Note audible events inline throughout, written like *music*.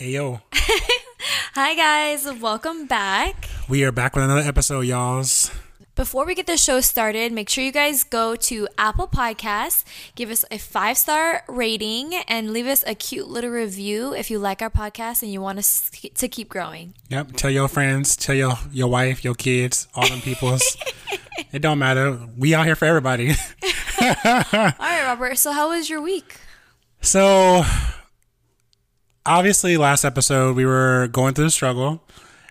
Ayo. *laughs* Hi, guys. Welcome back. We are back with another episode, y'alls. Before we get the show started, make sure you guys go to Apple Podcasts, give us a five star rating, and leave us a cute little review if you like our podcast and you want us to keep growing. Yep. Tell your friends, tell your your wife, your kids, all them peoples. *laughs* it don't matter. We out here for everybody. *laughs* All right, Robert. So, how was your week? So, obviously, last episode we were going through the struggle,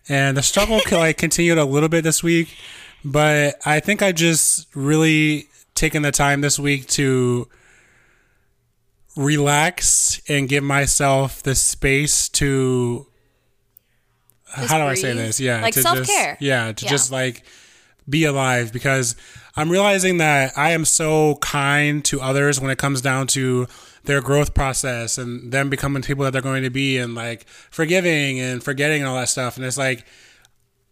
and the struggle *laughs* like continued a little bit this week. But I think I just really taken the time this week to relax and give myself the space to. Just how do I say breathe. this? Yeah, Like to self-care. Just, yeah, to Yeah. just like be alive because I'm realizing that I am so kind to others when it comes down to their growth process and them becoming people that they're going to be and like forgiving and forgetting and all that stuff. And it's like,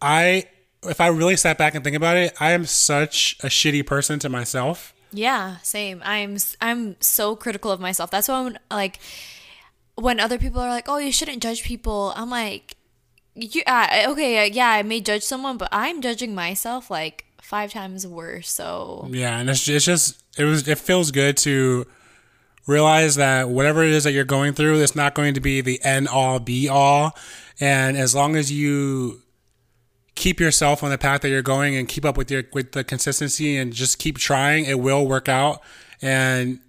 I, if I really sat back and think about it, I am such a shitty person to myself. Yeah, same. I'm I'm so critical of myself. That's why I'm like when other people are like, "Oh, you shouldn't judge people," I'm like, "You uh, okay? Uh, yeah, I may judge someone, but I'm judging myself like five times worse." So Yeah, and it's it's just it was it feels good to realize that whatever it is that you're going through, it's not going to be the end all be all, and as long as you keep yourself on the path that you're going and keep up with your with the consistency and just keep trying, it will work out, and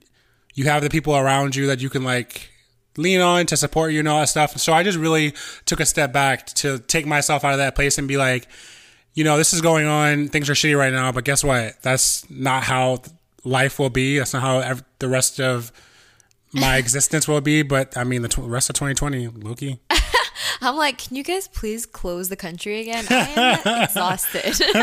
you have the people around you that you can like lean on to support you and all that stuff. So I just really took a step back to take myself out of that place and be like, you know, this is going on. Things are shitty right now, but guess what? That's not how life will be. That's not how the rest of my existence will be. But I mean, the tw- rest of 2020, Loki. *laughs* I'm like, "Can you guys please close the country again? I am *laughs* exhausted." *laughs*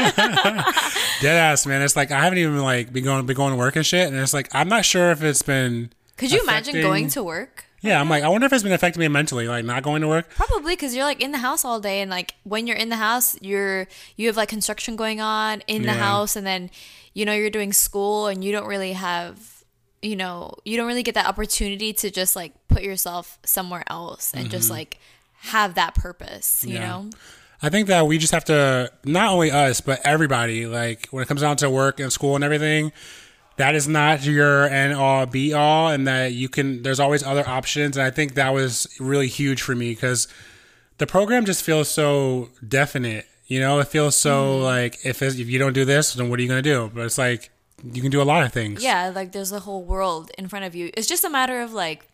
Dead ass, man. It's like I haven't even like been going, been going to work and shit. And it's like I'm not sure if it's been. Could you imagine going to work? Yeah, I'm like I wonder if it's been affecting me mentally, like not going to work. Probably because you're like in the house all day, and like when you're in the house, you're you have like construction going on in the Yeah. house, and then you know you're doing school, and you don't really have, you know, you don't really get that opportunity to just like put yourself somewhere else and just like have that purpose, you Mm-hmm. Yeah. know. I think that we just have to not only us but everybody like when it comes down to work and school and everything that is not your end all be all and that you can there's always other options and I think that was really huge for me cuz the program just feels so definite you know it feels so like if if you don't do this then what are you going to do but it's like you can do a lot of things Yeah, like there's a whole world in front of you. It's just a matter of like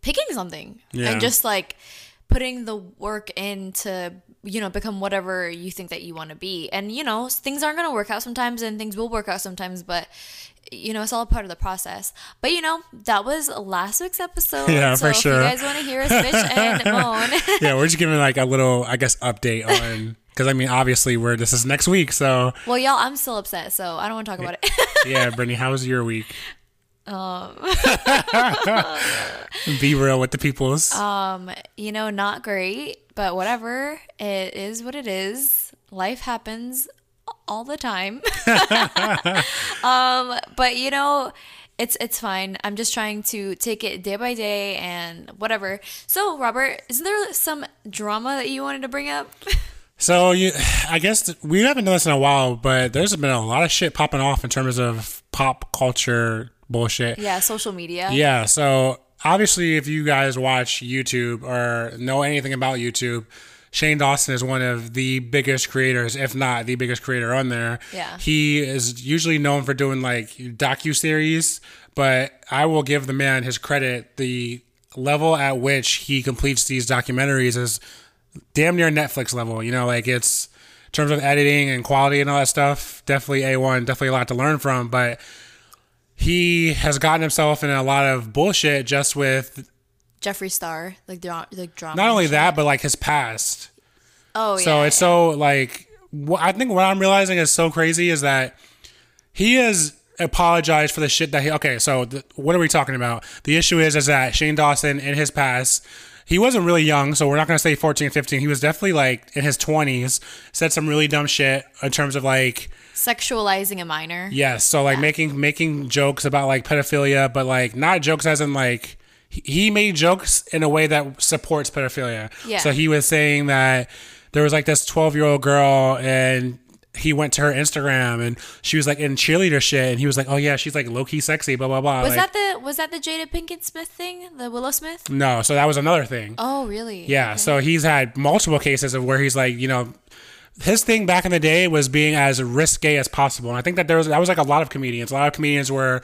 picking something Yeah. and just like putting the work in to you know become whatever you think that you want to be. And you know things aren't gonna work out sometimes, and things will work out sometimes, but. You know, it's all part of the process. But you know, that was last week's episode. Yeah, so for if sure. you guys want to hear us bitch and *laughs* moan, *laughs* yeah we're just giving like a little I guess update on cuz I mean obviously we're this is next week so well, y'all, I'm still upset, so I don't want to talk about it. *laughs* yeah Brittany how was your week um, *laughs* Be real with the peoples. Um, you know, not great, but whatever. It is what it is. Life happens all the time. *laughs* um, but you know, it's it's fine. I'm just trying to take it day by day and whatever. So, Robert, is there some drama that you wanted to bring up? So you, I guess we haven't done this in a while, but there's been a lot of shit popping off in terms of pop culture bullshit. yeah, social media. Yeah. So obviously, if you guys watch YouTube or know anything about YouTube, Shane Dawson is one of the biggest creators, if not the biggest creator on there. Yeah. He is usually known for doing like docu series, but I will give the man his credit. The level at which he completes these documentaries is damn near Netflix level. You know, like it's in terms of editing and quality and all that stuff. Definitely a one. Definitely a lot to learn from, but he has gotten himself in a lot of bullshit just with Jeffree Star, like dra- like drama. not only that but like his past. Oh yeah. So it's yeah. so like I think what I'm realizing is so crazy is that he has apologized for the shit that he. Okay, so th- what are we talking about? The issue is is that Shane Dawson in his past. He wasn't really young, so we're not going to say 14, 15. He was definitely like in his 20s, said some really dumb shit in terms of like sexualizing a minor. Yes, so like making making jokes about like pedophilia, but like not jokes as in like he- he made jokes in a way that supports pedophilia. Yeah. So he was saying that there was like this 12 year old girl and he went to her Instagram and she was like in cheerleader shit and he was like, oh yeah, she's like low key sexy, blah blah blah. Was like, that the was that the Jada Pinkett Smith thing? The Willow Smith? no? So that was another thing. Oh, really? Yeah, Okay. so he's had multiple cases of where he's like, you know, his thing back in the day was being as risque as possible, and I think that there was that was like a lot of comedians. A lot of comedians were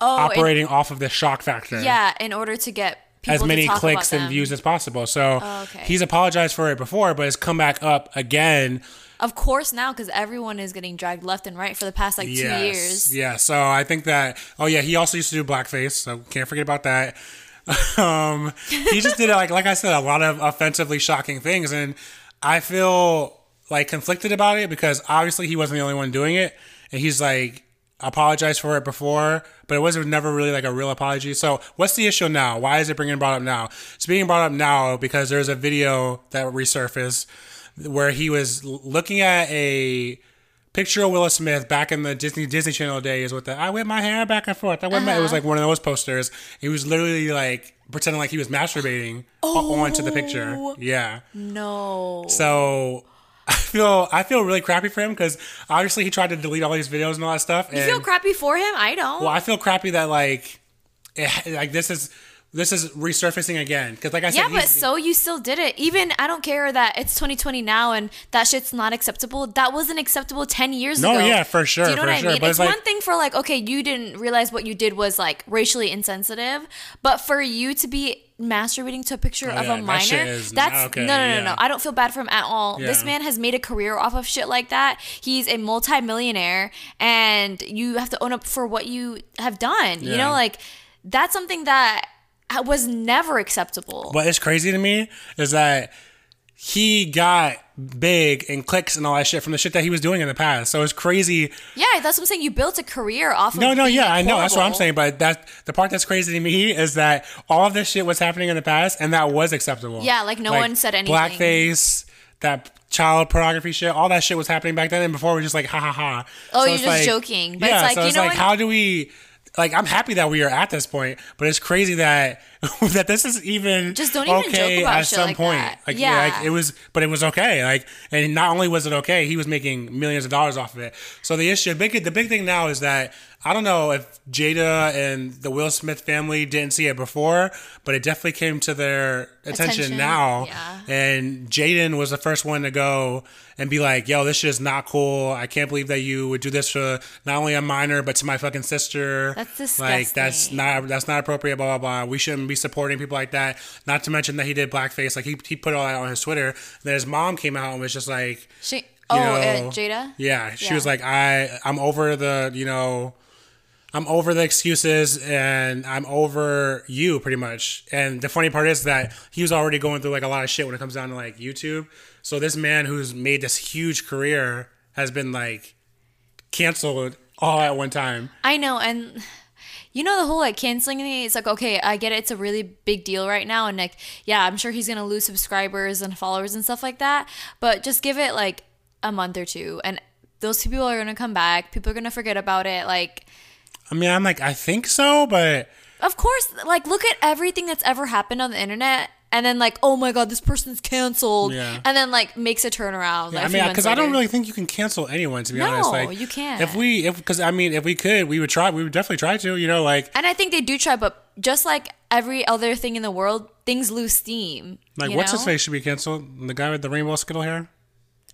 Oh, and- operating off of the shock factor. yeah, in order to get people As many clicks and views as possible. So Oh, okay. he's apologized for it before, but it's come back up again. Of course, now because everyone is getting dragged left and right for the past like two years. Yeah. So I think that. Oh yeah, he also used to do blackface, so can't forget about that. *laughs* um, he just did like like I said, a lot of offensively shocking things, and I feel like conflicted about it because obviously he wasn't the only one doing it, and he's like apologized for it before, but it was never really like a real apology. So what's the issue now? Why is it being brought up now? It's being brought up now because there's a video that resurfaced where he was looking at a picture of Will Smith back in the Disney Disney Channel days with the I whip my hair back and forth. I whip my, it was uh-huh. like one of those posters. He was literally like pretending like he was masturbating o- onto the picture. Oh, yeah. No. So I feel I feel really crappy for him because obviously he tried to delete all these videos and all that stuff. You feel crappy for him? I don't. well, I feel crappy that like it, like this is this is resurfacing again because like I said, yeah, but so you still did it. Even I don't care that it's 2020 now and that shit's not acceptable. That wasn't acceptable 10 years No, ago. yeah, for sure, Do you know for what sure. I mean? But it's it's like- one thing for like, okay, you didn't realize what you did was like racially insensitive, but for you to be masturbating to a picture oh, of Oh, yeah, a that minor, shit is that's okay, no, no, no, yeah. no. I don't feel bad for him at all. This man has made a career off of shit like that. He's a multimillionaire, and you have to own up for what you have done. You know, like that's something that was never acceptable. What is crazy to me is that he got big and clicks and all that shit from the shit that he was doing in the past. So it's crazy. Yeah, that's what I'm saying. You built a career off of No, no, yeah, I know. That's what I'm saying. But that the part that's crazy to me is that all of this shit was happening in the past, and that was acceptable. Yeah, like, no one said anything. Blackface, that child pornography shit, all that shit was happening back then, and before we were just like ha ha ha. Oh, you're it's just joking. But it's yeah, like, so you it's know like, how do we? Like, I'm happy that we are at this point, but it's crazy that *laughs* that this is even Just don't even joke okay about at shit some like point. that. Like, Yeah. like it was, but it was okay. Like, and not only was it okay, he was making millions of dollars off of it. So the issue, big, the big thing now is that I don't know if Jada and the Will Smith family didn't see it before, but it definitely came to their attention, Attention, now. yeah. And Jaden was the first one to go and be like, "Yo, this shit is not cool. I can't believe that you would do this to not only a minor but to my fucking sister. That's disgusting. Like that's not that's not appropriate. Blah blah blah. We shouldn't be supporting people like that. Not to mention that he did blackface. Like he he put all that on his Twitter. Then his mom came out and was just like, She, oh, you uh, know, Jada. yeah, she Yeah. was like, I I'm over the you know. I'm over the excuses and I'm over you pretty much. And the funny part is that he was already going through like a lot of shit when it comes down to like YouTube. So this man who's made this huge career has been like canceled all at one time. I know, and you know the whole like canceling thing. It's like okay, I get it. It's a really big deal right now, and like yeah, I'm sure he's gonna lose subscribers and followers and stuff like that. But just give it like a month or two, and those people are gonna come back. People are gonna forget about it. Like I mean, I'm like, I think so, but of course, like look at everything that's ever happened on the internet. And then like, oh my god, this person's canceled. Yeah. And then like makes a turnaround. like, I a few mean, months because I don't later. really think you can cancel anyone to be No, honest. Like, you can't. If we, if because I mean, if we could, we would try. We would definitely try to. You know, like And I think they do try, but just like every other thing in the world, things lose steam. like you what's know? his face should be canceled. The guy with the rainbow skittle hair.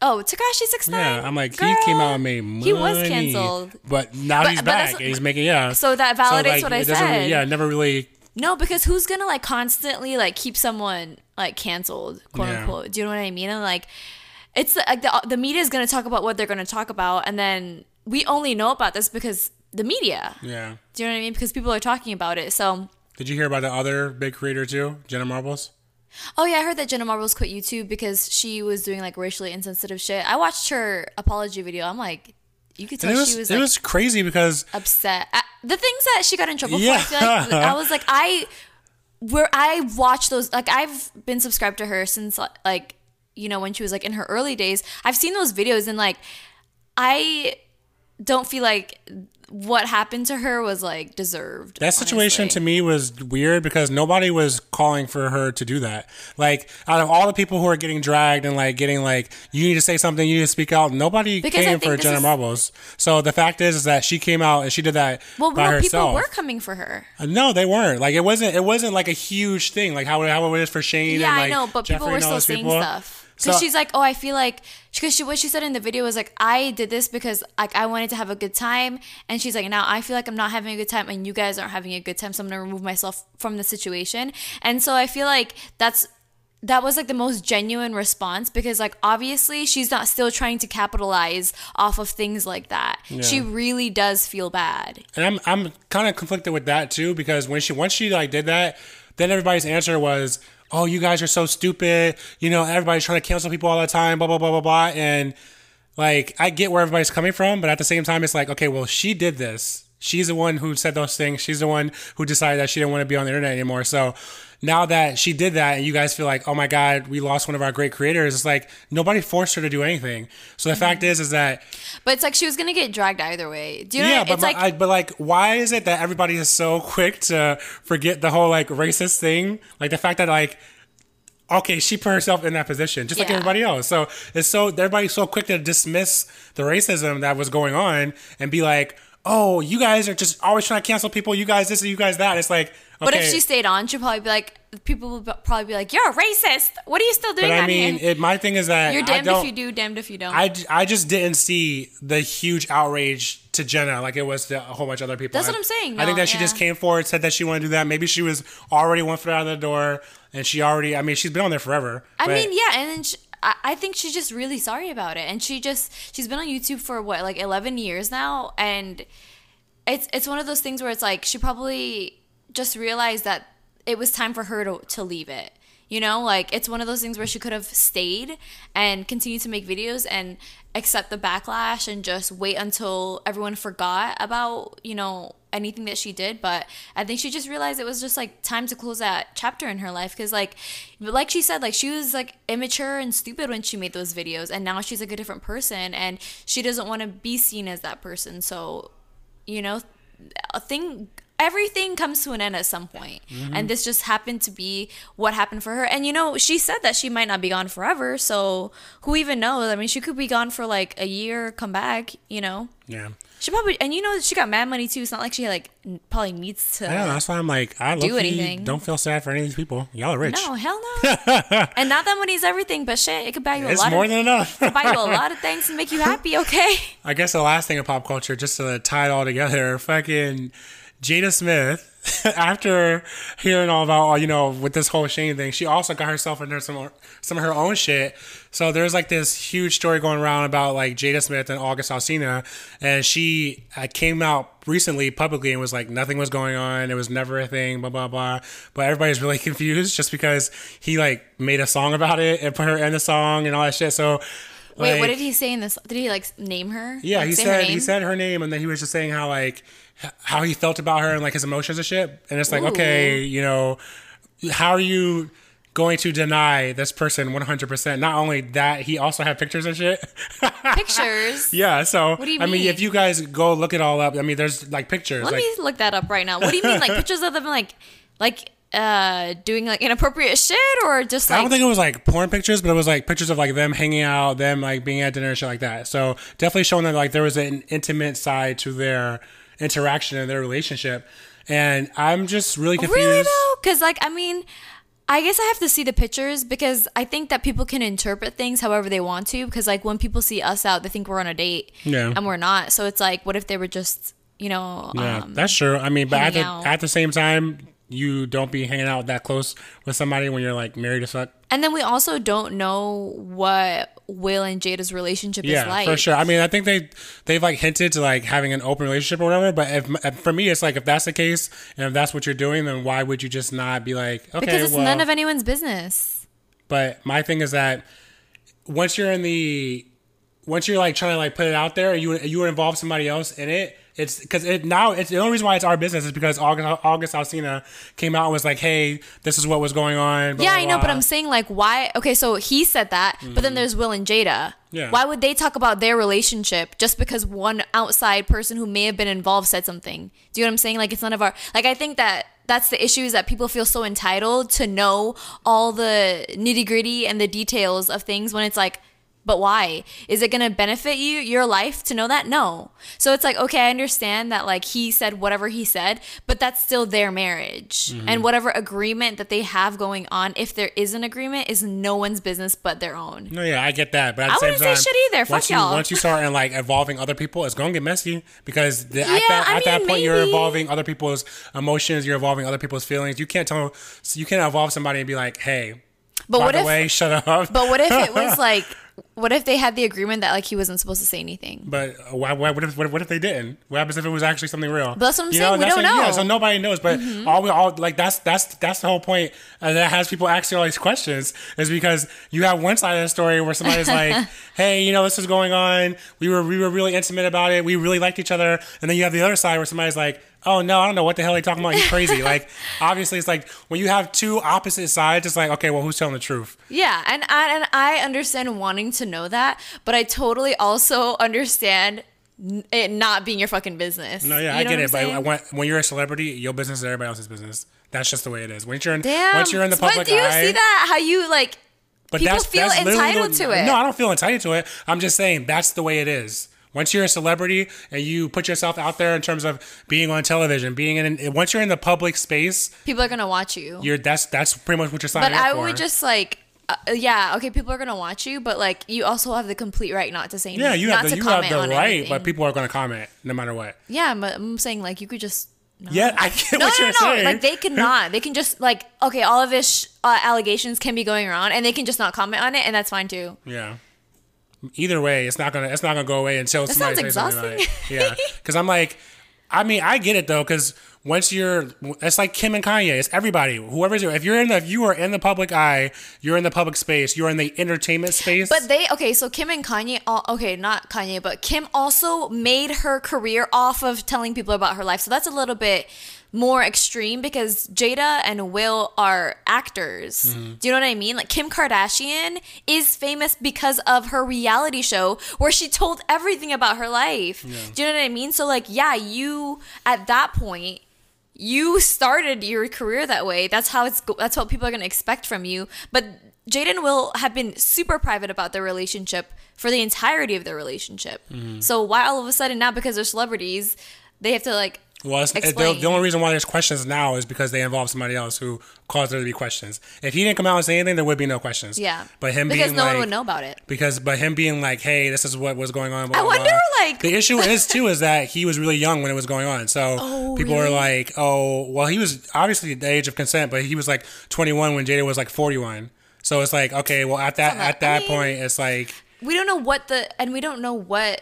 Oh, Tekashi Six Nine. Yeah, I'm like he came out and made money. He was canceled. but now But- he's but back and he's making yeah. So that validates like, what I said. yeah, never really. No, because who's gonna like constantly like keep someone like canceled, quote Yeah. unquote? Do you know what I mean? And like, it's like the the media is gonna talk about what they're gonna talk about, and then we only know about this because the media. Yeah. Do you know what I mean? Because people are talking about it. So, Did you hear about the other big creator too, Jenna Marbles? Oh yeah, I heard that Jenna Marbles quit YouTube because she was doing like racially insensitive shit. I watched her apology video. I'm like, you could tell And it was, she was it like was crazy because upset. I, the things that she got in trouble Yeah. for, I like I was like, I where I watched those like I've been subscribed to her since like you know when she was like in her early days. I've seen those videos and like I don't feel like what happened to her was like deserved. That situation honestly. to me was weird because nobody was calling for her to do that. Like out of all the people who are getting dragged and like getting like you need to say something, you need to speak out. Nobody Because came for Jenna is- Marbles. So the fact is, is that she came out and she did that Well, by no, people were coming for her. Uh, No, they weren't. Like it wasn't. It wasn't like a huge thing. Like how how it is for Shane. Yeah, and, I know, but Jeffrey people were still saying people. stuff. Because So- she's like, oh, I feel like, because she what she said in the video was like, I did this because like I wanted to have a good time, and she's like, now I feel like I'm not having a good time, and you guys aren't having a good time, so I'm gonna remove myself from the situation. And so I feel like that's that was like the most genuine response because like obviously she's not still trying to capitalize off of things like that. She really does feel bad. And I'm I'm kind of conflicted with that too because when she once she like did that, then everybody's answer was, "Oh, you guys are so stupid." You know, everybody's trying to cancel people all the time. Blah blah blah blah blah. And like, I get where everybody's coming from, but at the same time, it's like, okay, well, she did this. She's the one who said those things. She's the one who decided that she didn't want to be on the internet anymore. So now that she did that, and you guys feel like, oh my god, we lost one of our great creators. It's like nobody forced her to do anything. So the fact is, is that But it's like she was gonna get dragged either way. Do you know? yeah, what- but my- like I, but like, why is it that everybody is so *laughs* quick to forget the whole like racist thing? Like the fact that like, okay, she put herself in that position, just like everybody else. So it's so everybody's so quick to dismiss the racism that was going on and be like, oh, you guys are just always trying to cancel people. You guys this and you guys that. It's like, okay, But if she stayed on, she'd probably be like, people would probably be like, "You're a racist. What are you still doing but I mean, it, my thing is that You're damned if you do, damned if you don't." I, I just didn't see the huge outrage to Jenna like it was to a whole bunch of other people. That's what I- I'm saying, I think no, that she just came forward, said that she wanted to do that. Maybe she was already one foot out of the door, and she already. I mean, she's been on there forever. I mean, yeah, and then she, I, I think she's just really sorry about it, and she just she's been on YouTube for what like 11 years now, and it's it's one of those things where it's like she probably just realized that it was time for her to to leave it. You know, like it's one of those things where she could have stayed and continued to make videos and accept the backlash and just wait until everyone forgot about, you know, anything that she did. But I think she just realized it was just like time to close that chapter in her life. Cause like, like she said, like she was like immature and stupid when she made those videos. And now she's like a different person and she doesn't want to be seen as that person. So, you know, a thing everything comes to an end at some point. Mm-hmm. and this just happened to be what happened for her and you know she said that she might not be gone forever so who even knows i mean she could be gone for like a year come back you know yeah. she probably and you know she got mad money too it's not like she like n- probably needs to yeah. That's why I'm like, I Do anything. don't feel sad for any of these people. Y'all are rich. no hell no *laughs* and not that money's everything but shit it could buy you a lot. it's lot more of than enough. It could buy you a lot of things and make you happy okay *laughs* I guess the last thing of pop culture, just to tie it all together, fucking Jada Smith, *laughs* after hearing all about, you know, with this whole Shane thing, she also got herself into some some of her own shit. So there's like this huge story going around about like Jada Smith and August Alsina, and she uh, came out recently publicly and was like nothing was going on, it was never a thing, blah blah blah. But everybody's *laughs* really confused just because he like made a song about it and put her in the song and all that shit. So. wait what did he say in this did he like name her yeah, Like, he said he said her name, and then he was just saying how like how he felt about her and like his emotions and shit. And it's like, Ooh. okay, you know, how are you going to deny this person one hundred percent? Not only that, he also had pictures and shit. *laughs* pictures yeah, so what do you I mean, mean? if you guys go look it all up, I mean, there's like pictures. Let like, me look that up right now. What do you mean, like *laughs* pictures of them, like, like, uh, doing like inappropriate shit, or just I don't think it was like porn pictures, but it was like pictures of like them hanging out, them like being at dinner and shit like that. So definitely showing that like there was an intimate side to their interaction in their relationship. And I'm just really confused. really though, because like, I mean, I guess I have to see the pictures because I think that people can interpret things however they want to. Because like when people see us out, they think we're on a date, Yeah. and we're not. So it's like, what if they were just, you know, Yeah, um, that's true. I mean, but at the, out. at the same time, you don't be hanging out that close with somebody when you're like married as fuck. and then we also don't know what Will and Jada's relationship Yeah, is like. for sure. I mean, I think they they've like hinted to like having an open relationship or whatever. But if, if- for me, it's like if that's the case and if that's what you're doing, then why would you just not be like okay? Because it's well, none of anyone's business. But my thing is that once you're in the once you're like trying to like put it out there, you you involve somebody else in it, It's because it now it's the only reason why it's our business is because August August Alsina came out and was like, "Hey, this is what was going on." blah, yeah, blah, I know, but. I'm saying like why? Okay, so he said that, but then mm-hmm. there's Will and Jada. Yeah. Why would they talk about their relationship just because one outside person who may have been involved said something? Do you know what I'm saying? Like it's none of our like I think that that's the issue is that people feel so entitled to know all the nitty gritty and the details of things when it's like but why? Is it going to benefit you, your life to know that? No. So it's like, okay, I understand that like he said whatever he said, but that's still their marriage. Mm-hmm. And whatever agreement that they have going on, if there is an agreement, is no one's business but their own. No, yeah, I get that, but at I the same wouldn't say shit either. Fuck once you y'all. once you start and like involving other people, it's gonna get messy because the, at that I at that mean, point you're maybe. involving other people's emotions, you're involving other people's feelings. You can't tell you can't involve somebody and be like, hey, But by what the if way, shut up. but what if it was *laughs* like what if they had the agreement that like he wasn't supposed to say anything? But why, why, what, if, what, if, what if they didn't? What happens if it was actually something real? But that's what I'm You saying, we that's don't what- Yeah, know. Mm-hmm. so nobody knows. But all we all like that's that's that's the whole point and that has people asking all these questions is because you have one side of the story where somebody's *laughs* like, "Hey, you know, this is going on. We were we were really intimate about it. We really liked each other," and then you have the other side where somebody's like. Oh no, I don't know what the hell they talking about. He's crazy. *laughs* like, obviously, it's like when you have two opposite sides. It's like, okay, well, who's telling the truth? Yeah, and I, and I understand wanting to know that, but I totally also understand it not being your fucking business. No, yeah, You I get it. But I'm when, when you're a celebrity, your business is everybody else's business. That's just the way it is. Once you're in, Damn. once you're in the public but do you eye, see that? How you like? But People that's, feel that's entitled to it. No, I don't feel entitled to it. I'm just saying that's the way it is. Once you're a celebrity and you put yourself out there in terms of being on television, being in, once you're in the public space, People are gonna watch you. you're that's that's pretty much what you're signing But up I for. would just like, uh, yeah, okay, people are gonna watch you, but like, you also have the complete right not to say yeah, you have the you have the right, anything. but people are going to comment no matter what. yeah, but I'm saying like you could just. No. Yeah, I get No, what no, you're no, saying. Like they *laughs* cannot. They can just like okay, all of this sh- uh, allegations can be going around, and they can just not comment on it, and that's fine too. Yeah. Either way, it's not gonna it's not gonna go away until somebody says something about it. Yeah, because I'm like, I mean, I get it though, because once you're, it's like Kim and Kanye. It's everybody. Whoever's if you're in the if you are in the public eye, you're in the public space. You're in the entertainment space. But they okay, so Kim and Kanye, all, okay, not Kanye, but Kim also made her career off of telling people about her life. So that's a little bit more extreme because Jada and Will are actors. Mm-hmm. Do you know what I mean? Like Kim Kardashian is famous because of her reality show where she told everything about her life. Do you know what I mean? So like, yeah, you at that point you started your career that way. That's how it's. That's what people are going to expect from you. But Jada and Will have been super private about their relationship for the entirety of their relationship. Mm-hmm. So why all of a sudden now because they're celebrities, they have to like Well, it, the, the only reason why there's questions now is because they involve somebody else who caused there to be questions. If he didn't come out and say anything, there would be no questions. yeah. But him because being no like, one would know about it. Because, but him being like, "Hey, this is what was going on." blah, I wonder, blah. like- the issue is too is that he was really young when it was going on. So *laughs* Oh, people were really? like, "Oh, well, he was obviously the age of consent, but he was like 21 when Jada was like 41." So it's like, okay, well, at that at that I mean- point, it's like, We don't know what the and we don't know what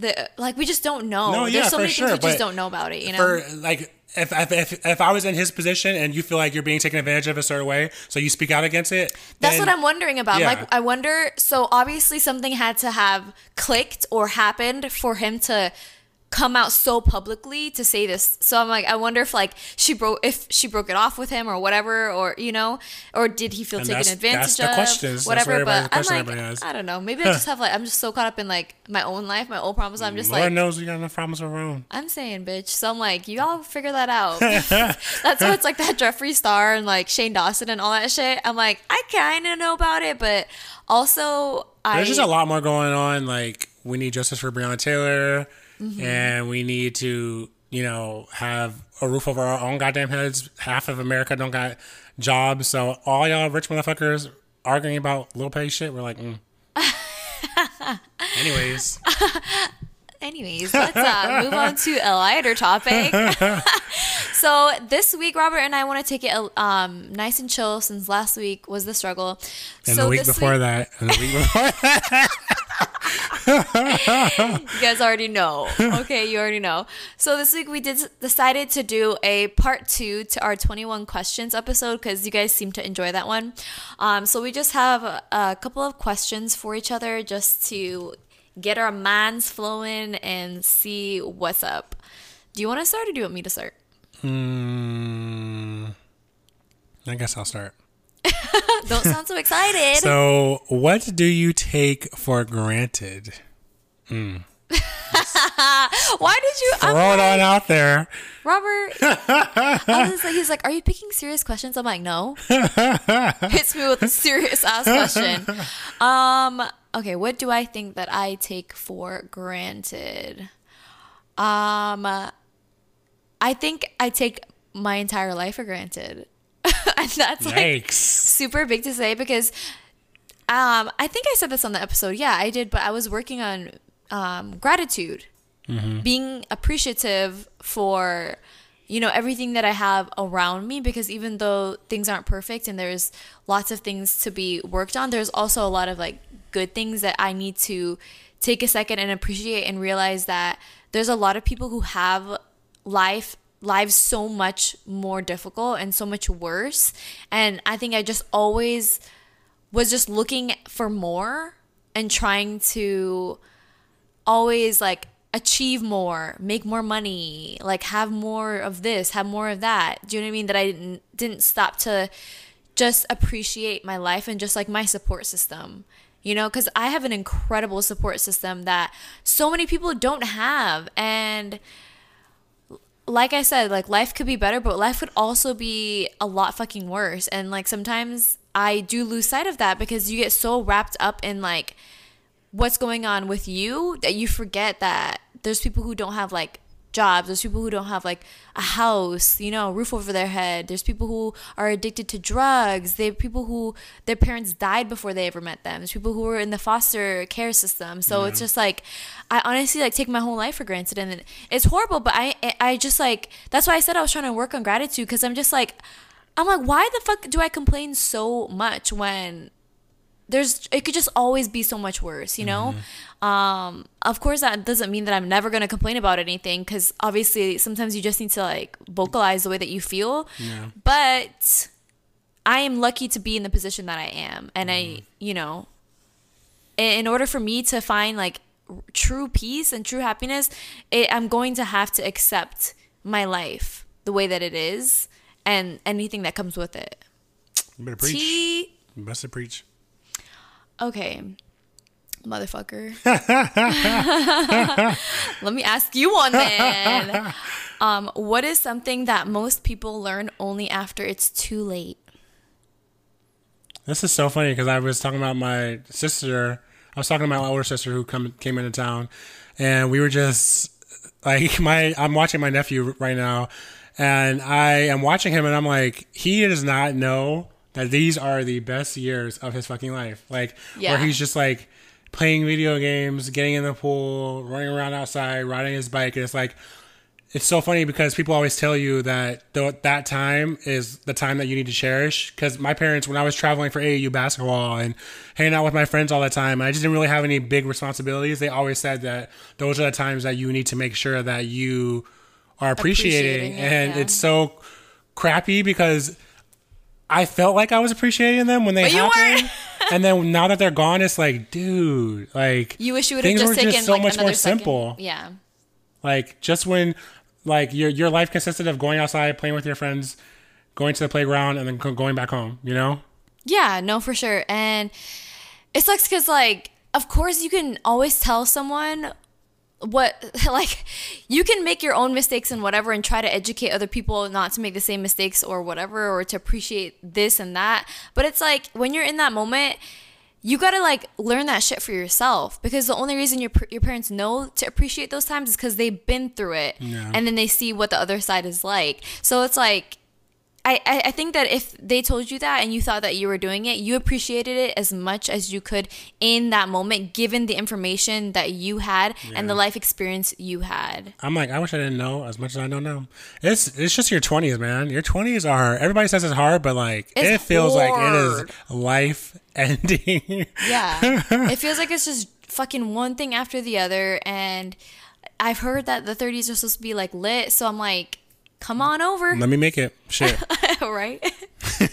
the like we just don't know. No, There's yeah, so for many sure, things we just don't know about it. You know. for like. If, if, if, I was in his position and you feel like you're being taken advantage of a certain way, so you speak out against it, That's then- what I'm wondering about. yeah. Like, I wonder. So obviously, something had to have clicked or happened for him to come out so publicly to say this. So I'm like, I wonder if like she broke, if she broke it off with him or whatever, or you know, or did he feel And taken advantage that's the of? questions. Whatever. what but I'm like. I don't know. Maybe I just have like, I'm just so caught up in like my own life, my own problems. I'm just Lord like. knows we got enough problems of our own. I'm saying, bitch. So I'm like, you all figure that out. *laughs* That's why it's like that Jeffree Star and like Shane Dawson and all that shit. I'm like, I kind of know about it, but also I. There's just a lot more going on. Like we need justice for Breonna Taylor, Mm-hmm. and we need to, you know, have a roof over our own goddamn heads. Half of America don't got jobs, so all y'all rich motherfuckers arguing about little pay shit. We're like, mm. *laughs* anyways, *laughs* Anyways, let's uh, move on to a lighter topic. *laughs* so this week, Robert and I want to take it um, nice and chill since last week was the struggle. and so the week before week, that, and the week before that, *laughs* you guys already know. Okay, you already know. So this week we did decided to do a part two to our 21 questions episode because you guys seem to enjoy that one. Um, so we just have a, a couple of questions for each other just to get our minds flowing and see what's up. Do you want to start or do you want me to start? Hmm. I guess I'll start. *laughs* Don't sound so excited. So, what do you take for granted? *laughs* Why did you? I'm Throw it on out there. Robert. *laughs* Like, he's like, are you picking serious questions? I'm like, no. Hits me with a serious ass question. Um. Okay, what do I think that I take for granted? Um, I think I take my entire life for granted, *laughs* and that's like super big to say because um I think I said this on the episode. Yeah, I did, but I was working on um gratitude. Being appreciative for you know everything that I have around me because even though things aren't perfect and there's lots of things to be worked on, there's also a lot of like good things that I need to take a second and appreciate and realize that there's a lot of people who have life lives so much more difficult and so much worse and I think I just always was just looking for more and trying to always like achieve more, make more money, like have more of this, have more of that. Do you know what I mean? That I didn't didn't stop to just appreciate my life and just like my support system. You know, cuz I have an incredible support system that so many people don't have and like I said, like life could be better, but life could also be a lot fucking worse. And like sometimes I do lose sight of that because you get so wrapped up in like what's going on with you that you forget that there's people who don't have like jobs there's people who don't have like a house you know a roof over their head. There's people who are addicted to drugs. They have people who their parents died before they ever met them. There's people who are in the foster care system. So it's just like i honestly like take my whole life for granted and it's horrible but i i just like that's why i said i was trying to work on gratitude because i'm just like i'm like why the fuck do i complain so much when there's it could just always be so much worse you know um of course that doesn't mean that i'm never going to complain about anything because obviously sometimes you just need to like vocalize the way that you feel Yeah. but i am lucky to be in the position that i am and i you know in order for me to find like true peace and true happiness it, i'm going to have to accept my life the way that it is and anything that comes with it You better preach. T You Best to preach. Okay. Motherfucker. *laughs* *laughs* Let me ask you one then. Um, what is something that most people learn only after it's too late? This is so funny because I was talking about my sister. I was talking to my older sister who come came into town, and we were just like *laughs* my. I'm watching my nephew right now, and I am watching him, and I'm like, he does not know that these are the best years of his fucking life. Like Yeah. where he's just like playing video games, getting in the pool, running around outside, riding his bike, and it's like it's so funny because people always tell you that th- that time is the time that you need to cherish. Because my parents, when I was traveling for AAU basketball and hanging out with my friends all the time, I just didn't really have any big responsibilities. They always said that those are the times that you need to make sure that you are appreciating. Appreciating it, and yeah. it's so crappy because I felt like I was appreciating them when they But happened. weren't. *laughs* and then now that they're gone, it's like, dude, like You wish you would have just were taken just so like much more second. simple. Yeah. Like just when like your your life consisted of going outside, playing with your friends, going to the playground, and then going back home. You know? Yeah, no, for sure. And it sucks because, like, of course, you can always tell someone what, *laughs* like, you can make your own mistakes and whatever and try to educate other people not to make the same mistakes or whatever or to appreciate this and that. But it's like when you're in that moment, you gotta like learn that shit for yourself because the only reason your your parents know to appreciate those times is because they've been through it Yeah. and then they see what the other side is like. So it's like I, I think that if they told you that and you thought that you were doing it, you appreciated it as much as you could in that moment, given the information that you had and the life experience you had. I'm like, I wish I didn't know as much as I know now. It's it's just your 20s, man. Your 20s are everybody says it's hard, but like It's it feels like it is life *laughs* ending. Yeah. *laughs* it feels like it's just fucking one thing after the other. And I've heard that the 30s are supposed to be like lit. So I'm like, come on over. Let me make it. Shit. *laughs* right? *laughs*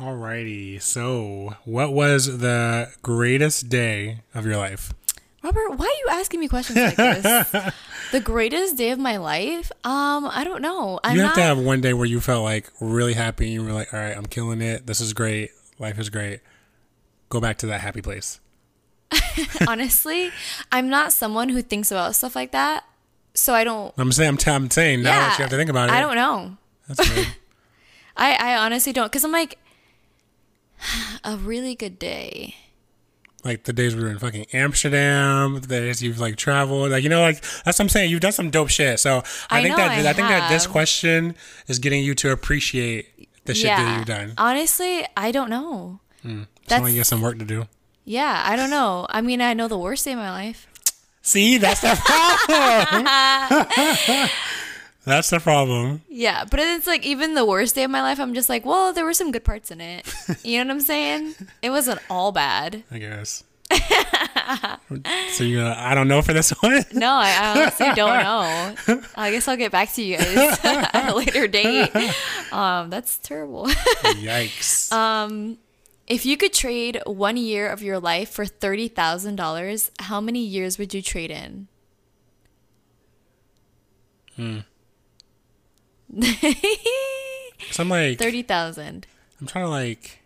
Alrighty. So, what was the greatest day of your life? Robert, why are you asking me questions like this? *laughs* the greatest day of my life? Um, I don't know. I'm you have not, to have one day where you felt like really happy and you were like, all right, I'm killing it. This is great. Life is great. Go back to that happy place. honestly, I'm not someone who thinks about stuff like that. So I don't. I'm saying, I'm, saying now yeah, that you have to think about it. I don't know. That's good. *laughs* I, I honestly don't. Because I'm like, *sighs* a really good day. like the days we were in fucking Amsterdam, the days you've like traveled, like you know, like that's what I'm saying. You've done some dope shit. So I, I think that I I, think that this question is getting you to appreciate the shit that you've done. Honestly, I don't know. Hmm. Sound That's you got some work to do. yeah. I don't know. I mean, I know the worst day of my life. See, that's the problem. *laughs* that's the problem. Yeah, but it's like even the worst day of my life, I'm just like, well, there were some good parts in it. You know what I'm saying? It wasn't all bad. I guess. *laughs* so you, uh, I don't know for this *laughs* one. No, I, I honestly don't know. I guess I'll get back to you guys at a later date. Um, that's terrible. Yikes. Um, if you could trade one year of your life for thirty thousand dollars, how many years would you trade in? Hmm. *laughs* so I'm like, Thirty thousand. I'm trying to like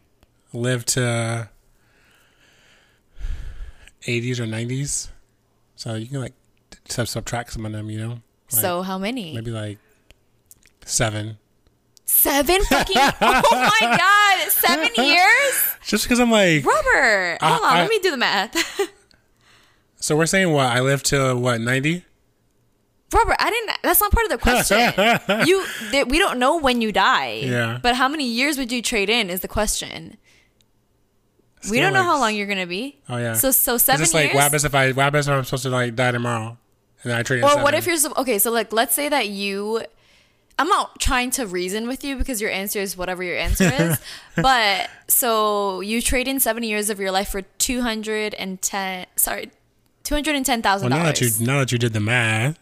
live to 80s or 90s. So you can like sub- subtract some of them, you know? Like, So how many? maybe like seven. Seven fucking. *laughs* Oh my god! Seven *laughs* years, Just because I'm like, Robert. Hold on, I- let me do the math. *laughs* so we're saying what? I live to what, 90? Robert, I didn't. That's not part of the question. *laughs* you, they, we don't know when you die. Yeah. But how many years would you trade in is the question. we don't know how long you're gonna be. Oh, yeah. So so seven just like, years. what happens if I, what happens if I'm supposed to like die tomorrow? And then I trade in or seven. what if you're okay? So like, let's say that you. I'm not trying to reason with you because your answer is whatever your answer is. *laughs* but so you trade in 70 years of your life for two hundred and ten. Sorry, two hundred and ten thousand Well, now that you, now that you did the math,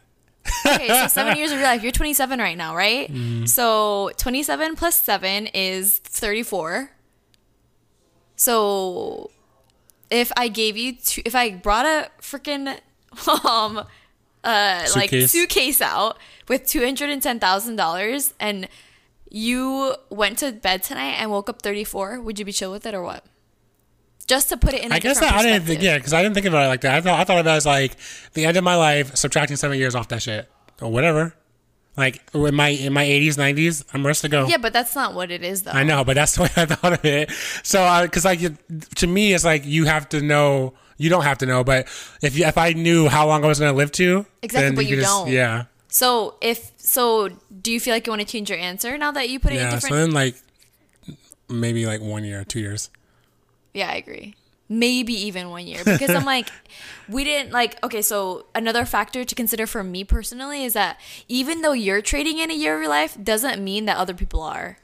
okay, so seven *laughs* years of your life. You're 27 right now, right? Mm-hmm. So 27 plus seven is 34. So if I gave you, two, if I brought a freaking *laughs* um uh like Suitcase. suitcase out with two hundred and ten thousand dollars, and you went to bed tonight and woke up 34, would you be chill with it or what? Just to put it in. I I guess that, I didn't think, yeah, because I didn't think about it like that. I thought, I thought about it as like the end of my life, subtracting seven years off that shit or whatever. Like in my in my 80s, 90s, I'm ready to go. Yeah, but that's not what it is, though. I know, but that's *laughs* the way I thought of it. So, because like it- to me, it's like you have to know. You don't have to know, but if you, if I knew how long I was going to live to, Exactly, then but you don't. Yeah, So if so, do you feel like you want to change your answer now that you put it in yeah. different? So then, like maybe like one year, two years. Yeah, I agree. Maybe even one year because I'm like, *laughs* we didn't like. Okay, so another factor to consider for me personally is that even though you're trading in a year of your life, doesn't mean that other people are.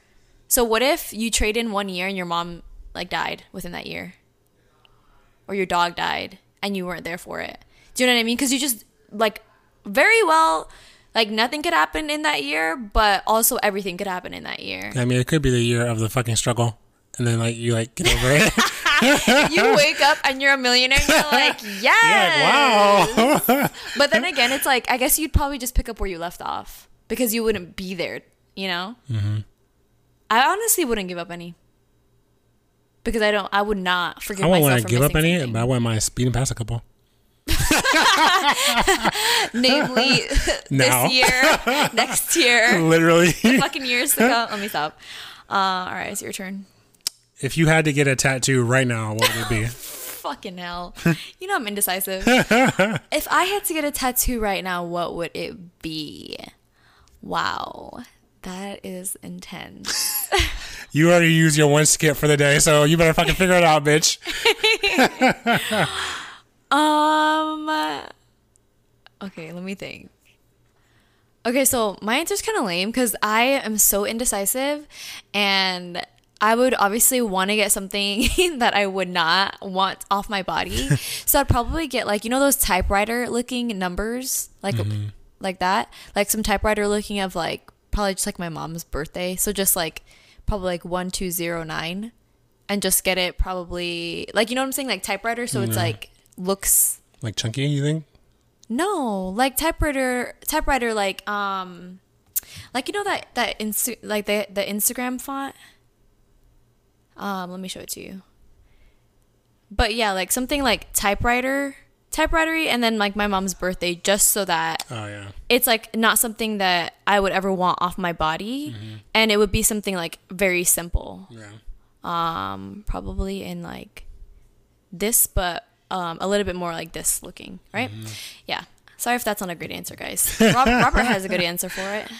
So what if you trade in one year and your mom like died within that year, or your dog died and you weren't there for it? Do you know what I mean? Because you just like very well. Like nothing could happen in that year, but also everything could happen in that year. I mean, it could be the year of the fucking struggle, and then like you like get over it. *laughs* you wake up and you're a millionaire and you're *laughs* like, yes. You're like, wow. But then again, it's like I guess you'd probably just pick up where you left off because you wouldn't be there. You know. Mm-hmm. I honestly wouldn't give up any because I don't. I would not forgive I won't myself want to give up any, something. but I wouldn't mind speeding past a couple. *laughs* Namely, *laughs* Now. this year, *laughs* next year, Literally. fucking years to come. Let me stop. Uh, all right, it's your turn. if you had to get a tattoo right now, what would it be? Fucking hell. You know I'm indecisive. if I had to get a tattoo right now, what would it be? Wow. That is intense. You already used your one skip for the day, so you better fucking figure it out, bitch. *laughs* Um. Okay, let me think. Okay, so my answer's kind of lame because I am so indecisive, and I would obviously want to get something *laughs* that I would not want off my body. *laughs* so I'd probably get like you know those typewriter looking numbers, like like that, like some typewriter looking of like probably just like my mom's birthday. So just like probably like one two zero nine, and just get it probably like you know what I'm saying, like typewriter. So it's like looks Like chunky, you think? No, like typewriter, typewriter, like um, like you know that that insta- like the the Instagram font. Um, let me show it to you. But yeah, like something like typewriter, typewritery, and then like my mom's birthday, just so that Oh yeah. it's like not something that I would ever want off my body, and it would be something like very simple. Yeah. Um, probably in like this, but um, a little bit more like this looking, right? Yeah. Sorry if that's not a great answer, guys. *laughs* Rob- Robert has a good answer for it.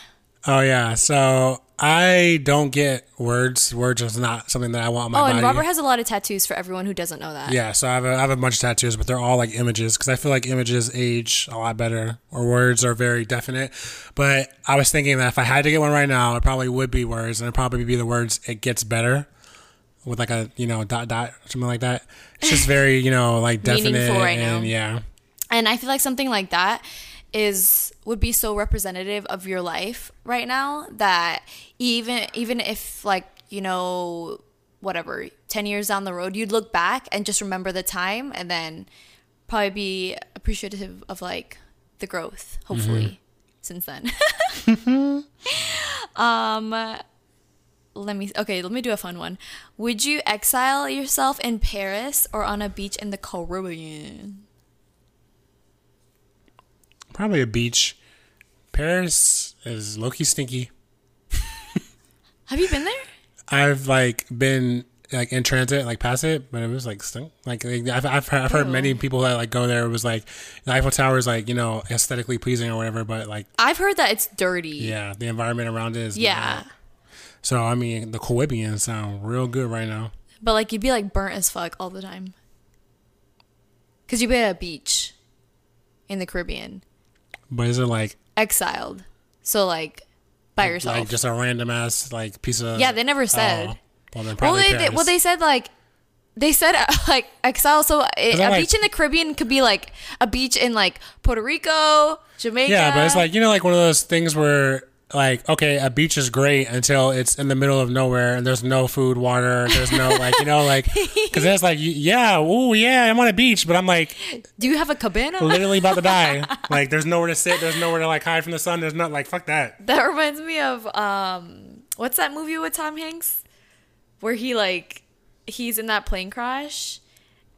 Oh yeah. So I don't get words. Words is not something that I want on my Oh, body. and Robert has a lot of tattoos for everyone who doesn't know that. yeah, so I have, a, I have a bunch of tattoos, but they're all like images because I feel like images age a lot better, or words are very definite. But I was thinking that if I had to get one right now, it probably would be words, and it'd probably be the words "it gets better" with like a you know dot dot something like that. It's just very you know like *laughs* definite right and now. yeah. And I feel like something like that is would be so representative of your life right now that even even if like, you know, whatever, 10 years down the road, you'd look back and just remember the time and then probably be appreciative of like the growth, hopefully, since then. *laughs* um let me okay, let me do a fun one. Would you exile yourself in Paris or on a beach in the Caribbean? Probably a beach. Paris is low key stinky. Have you been there? I've like been like in transit, like past it, but it was like stink. Like, like I've, I've, heard, I've heard many people that like go there. It was like the Eiffel Tower is like you know aesthetically pleasing or whatever, but like I've heard that it's dirty. yeah, the environment around it is Yeah. So I mean, the Caribbean sound real good right now. But like you'd be like burnt as fuck all the time. Cause you'd be at a beach in the Caribbean. But is it like Exiled. So like by yourself. like just a random ass like piece of yeah, they never said. Oh, well, well they, they well they said like they said uh, *laughs* like exile so it, a like- beach in the Caribbean could be like a beach in like Puerto Rico, Jamaica. Yeah, but it's like you know, like one of those things where like okay, a beach is great until it's in the middle of nowhere and there's no food, water, there's no like you know like because it's like yeah, oh yeah, I'm on a beach, but I'm like Do you have a cabana? literally about to die. *laughs* Like there's nowhere to sit, there's nowhere to like hide from the sun. There's not like fuck that. That reminds me of um what's that movie with Tom Hanks? Where he like he's in that plane crash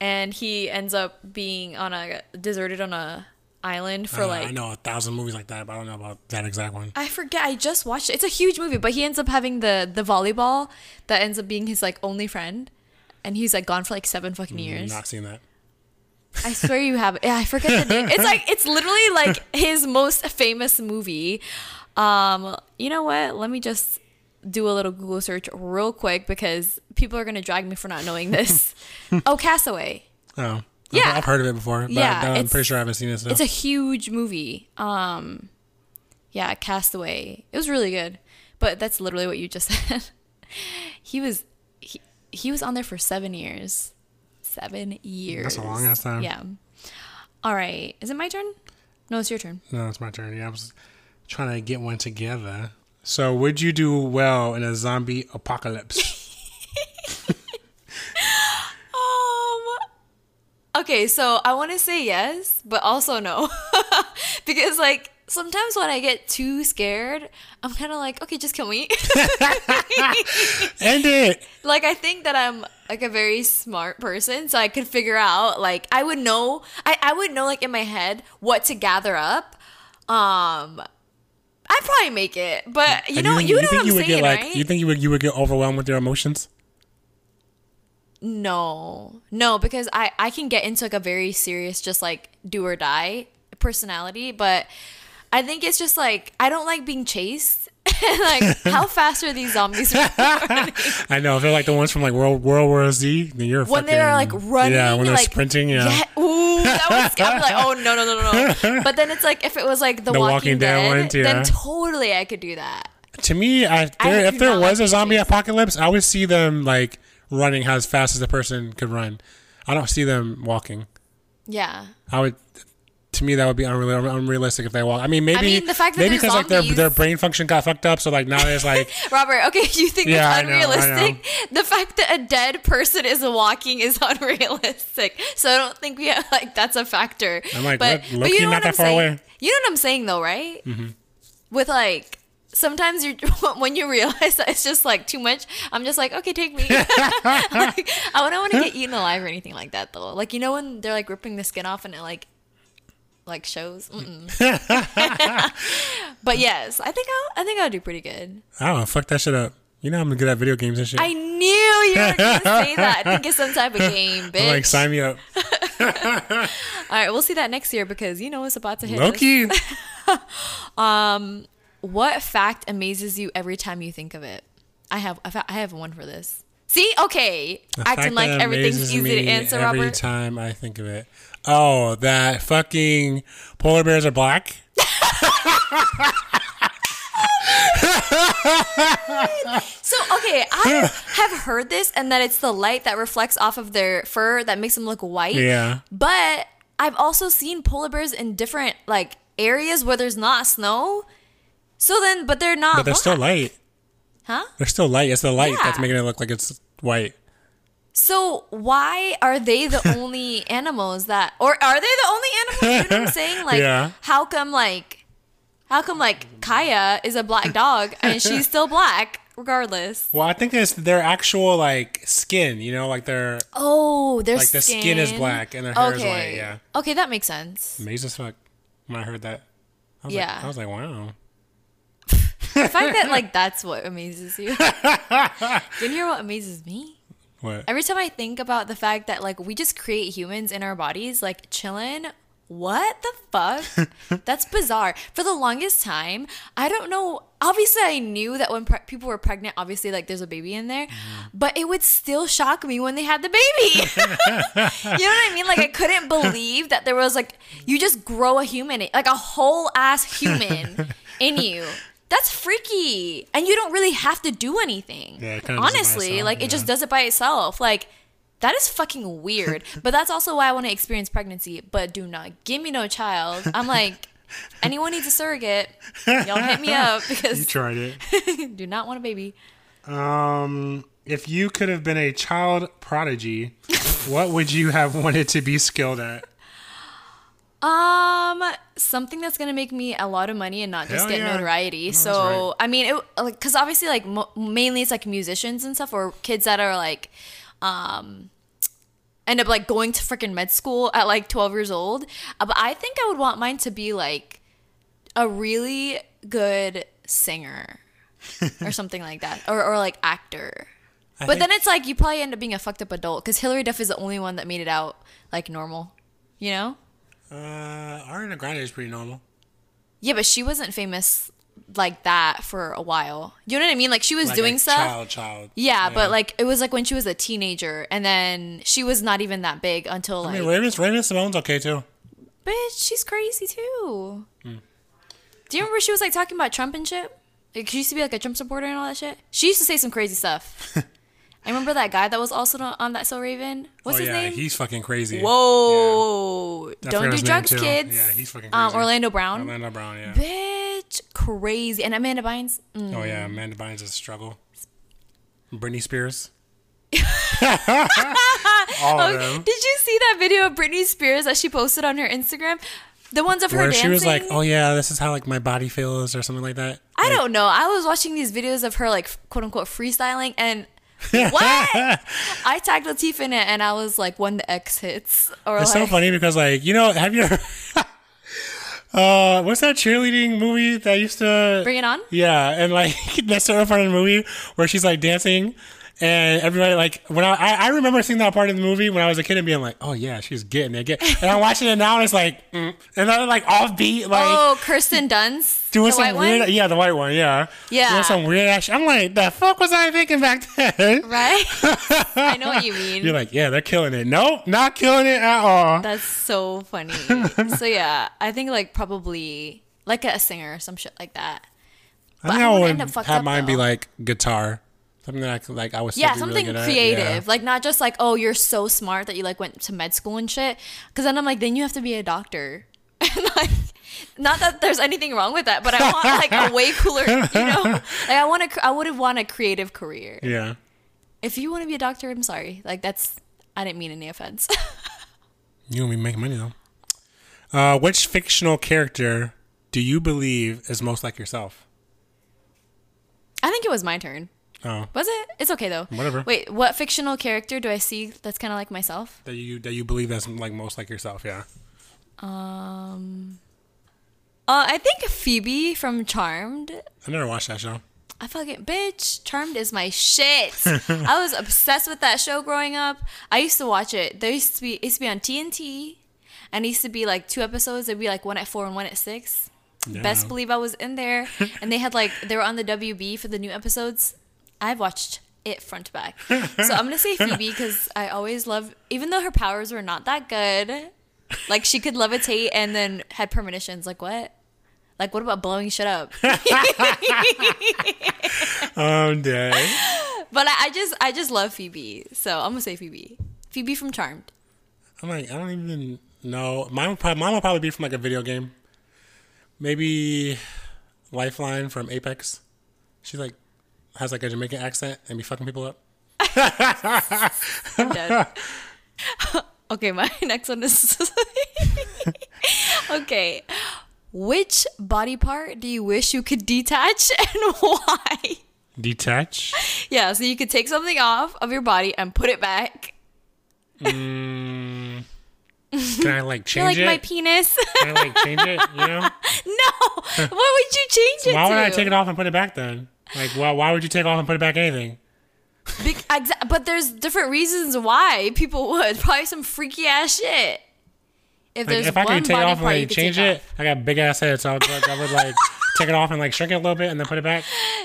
and he ends up being on a deserted on a island for Uh, like I know a thousand movies like that, but I don't know about that exact one. I forget. I just watched it. It's a huge movie, but he ends up having the the volleyball that ends up being his like only friend, and he's like gone for like seven fucking years. I've not seen that. I swear you have. Yeah, I forget the name. It's like it's literally like *laughs* his most famous movie. Um, you know what? Let me just do a little Google search real quick because people are gonna drag me for not knowing this. *laughs* oh, Castaway. Oh, Yeah. I've, heard of it before, but Yeah, I'm pretty sure I haven't seen it. It's a huge movie. Um, yeah, Castaway. It was really good, but that's literally what you just *laughs* said. he was he, he was on there for seven years. Seven years. That's a long ass time. Yeah. All right. Is it my turn? No, it's your turn. No, it's my turn. Yeah, I was trying to get one together. So, would you do well in a zombie apocalypse? *laughs* *laughs* Okay, so I want to say yes, but also no, *laughs* because like sometimes when I get too scared, I'm kind of like, okay, just kill me. *laughs* End it. *laughs* like I think that I'm like a very smart person, so I could figure out like I would know I, I would know like in my head what to gather up. Um I'd probably make it, but you And know you, know what I'm would saying, get like right? you think you would you would get overwhelmed with your emotions? No, no, because I I can get into like a very serious, just like do or die personality, but I think it's just like I don't like being chased. *laughs* like how fast are these zombies *laughs* running? I know if they're like the ones from like World World War Z, then you're when fucking, they're like running, Yeah, when they're like, sprinting, yeah. ooh, that was. I'm like, oh no, no, no, no. *laughs* But then it's like if it was like the, The Walking, Walking Dead Dead, ones, yeah. then totally I could do that. To me, I, I if there was like a zombie chased. apocalypse, I would see them like running as fast as the person could run. I don't see them walking. Yeah, I would. to me that would be unreal, unrealistic if they walk. I mean, maybe I mean, the fact that maybe because like their their brain function got fucked up, so like now it's like *laughs* Robert, okay, you think Yeah, I know, I know. unrealistic? The fact that a dead person is walking is *laughs* unrealistic. So I don't think we have, like that's a factor. I'm like, but, what? but you know not what that I'm far saying? away. Mm-hmm. You know what I'm saying though, right? With like sometimes you're *laughs* when you realize that it's just like too much. I'm just like, okay, take me. *laughs* like, I don't want to get eaten alive or anything like that though. Like you know when they're like ripping the skin off and it like like shows. *laughs* But yes, I think I'll I think I'll do pretty good. I don't know, fuck that shit up. You know I'm good at video games and shit. I knew you were gonna say that. I think it's some type of game, bitch. I'm like, sign me up. All right, we'll see that next year because you know it's about to hit. Loki. What fact amazes you every time you think of it? I have I fa- I have one for this. See, okay, The acting like everything's easy to answer, every Robert. time I think of it. Oh, that fucking polar bears are black. *laughs* So okay, I have heard this and that it's the light that reflects off of their fur that makes them look white. Yeah. But I've also seen polar bears in different like areas where there's not snow. So then, but they're not. But they're still light. Huh? They're still light. It's the light that's making it look like it's white. So why are they the *laughs* only animals that, or are they the only animals? You know what I'm saying? *laughs* Like, Yeah. how come like, how come like Kaya is a black dog and *laughs* she's still black regardless? Well, I think it's their actual like skin. You know, like their Oh, their like the skin is black and their hair is white. Yeah, Okay, that makes sense. amazing as fuck. When I heard that, I was Yeah. like, I was like, wow. The fact that like that's what amazes you. *laughs* you hear what amazes me? What? Every time I think about the fact that like we just create humans in our bodies, like chilling. What the fuck? *laughs* That's bizarre. For the longest time, I don't know. Obviously, I knew that when pre- people were pregnant, obviously, like there's a baby in there, mm-hmm. but it would still shock me when they had the baby. *laughs* you know what I mean? Like, I couldn't believe that there was like, you just grow a human, like a whole ass human in you. That's freaky. And you don't really have to do anything. Yeah, it kinda does it by Honestly, itself, like, it just does it by itself. Like, that is fucking weird. *laughs* but that's also why I want to experience pregnancy. But do not give me no child. I'm like, *laughs* anyone needs a surrogate. Y'all hit me up *laughs* because You tried it. do not want a baby. Um, if you could have been a child prodigy, what would you have wanted to be skilled at? Um, something that's gonna make me a lot of money and not just Hell get yeah. notoriety. that's so right. I mean, it like because obviously like mo- mainly it's like musicians and stuff or kids that are like, um, end up like going to freaking med school at like twelve years old. Uh, but I think I would want mine to be like a really good singer or *laughs* something like that, or or like actor. I But think- then it's like you probably end up being a fucked up adult because Hilary Duff is the only one that made it out like normal, you know. Uh, Ariana Grande is pretty normal. Yeah, but she wasn't famous like that for a while. You know what I mean? Like she was Like doing stuff. Child, child. Yeah, but like it was like when she was a teenager, and then she was not even that big until I like. mean, Raven, Raven-Symoné's okay too. Bitch, she's crazy too. Hmm. Do you remember she was like talking about Trump and shit? Like, she used to be like a Trump supporter and all that shit. She used to say some crazy stuff. *laughs* I remember that guy that was also on that So Raven. What's oh his yeah, name? he's fucking crazy. Whoa! I Don't do drugs, kids. Yeah, he's fucking Um, crazy. Orlando Brown. Orlando Brown, yeah. Bitch, crazy. And Amanda Bynes. Mm. Oh yeah, Amanda Bynes is a struggle. Britney Spears. *laughs* All of them. Did you see that video of Britney Spears that she posted on her Instagram? The ones of her Where dancing. she was like, "Oh yeah, this is how like my body feels" or something like that. I Like, don't know. I was watching these videos of her like quote unquote freestyling and *laughs* what? *laughs* I tagged Latif in it and I was like, when the X hits or It's like so funny because like you know, have you? Ever, *laughs* uh, what's that cheerleading movie that used to? Bring It On? Yeah, and like that's the part of the movie where she's like dancing, and everybody like when I I, I remember seeing that part of the movie when I was a kid and being like, oh yeah, she's getting it, get. And I'm watching it now and it's like, mm, and then like offbeat, like Oh, Kirsten Dunst. *laughs* doing the some white weird, one? yeah, the white one, yeah, Yeah. doing some weird action. I'm like, the fuck was I thinking back then? *laughs* Right? *laughs* I know what you mean. You're like, yeah, they're killing it. Nope, not killing it at all. That's so funny. so yeah, I think like probably like a singer or some shit like that. I think I would have mine be like guitar, something that I could like. I was Yeah, really something at. creative. Yeah. Like not just like, oh, you're so smart that you like went to med school and shit. Cause then I'm like, then you have to be a doctor. *laughs* And like, not that there's anything wrong with that, but I want like a way cooler, you know, *laughs* like I want to, I would have want a creative career. Yeah. If you want to be a doctor, I'm sorry. Like that's, I didn't mean any offense. *laughs* You gonna be making money though. Uh, which fictional character do you believe is most like yourself? I think it was my turn. Oh, Was it? It's okay though. Whatever. Wait, what fictional character do I see that's kind of like myself? that you that you believe that's like most like yourself? Yeah. Um, uh, I think Phoebe from Charmed. I never watched that show. I fucking bitch. Charmed is my shit. *laughs* I was obsessed with that show growing up. I used to watch it. There used to be it used to be on TNT, and it used to be like two episodes. It'd be like one at four and one at six. Best believe I was in there, *laughs* and they had like they were on the WB for the new episodes. I've watched it front to back, *laughs* so I'm gonna say Phoebe because I always love, even though her powers were not that good, like she could levitate and then had premonitions. Like what? Like what about blowing shit up? *laughs* Oh, day. But I, I just I just love Phoebe, so I'm gonna say Phoebe. Phoebe from Charmed. I'm like, I don't even know. Mine would probably, mine would probably be from like a video game. Maybe Lifeline from Apex. She's like has like a Jamaican accent and be fucking people up. I'm dead. *laughs* okay, my *laughs* next one is *laughs* okay. Which body part do you wish you could detach and why? Detach. Yeah, so you could take something off of your body and put it back. Mm, can I like You're change like my it? penis. Can I like change it? You know? no, what would you change it Why would to? I take it off and put it back then? Like, why, why would you take off and put it back anything? Be- exa- but there's different reasons why people would. *laughs* Probably some freaky ass shit. If Like, there's if I could take off and like change it, I got big ass head, so I would, like, I would like *laughs* take it off and like shrink it a little bit and then put it back.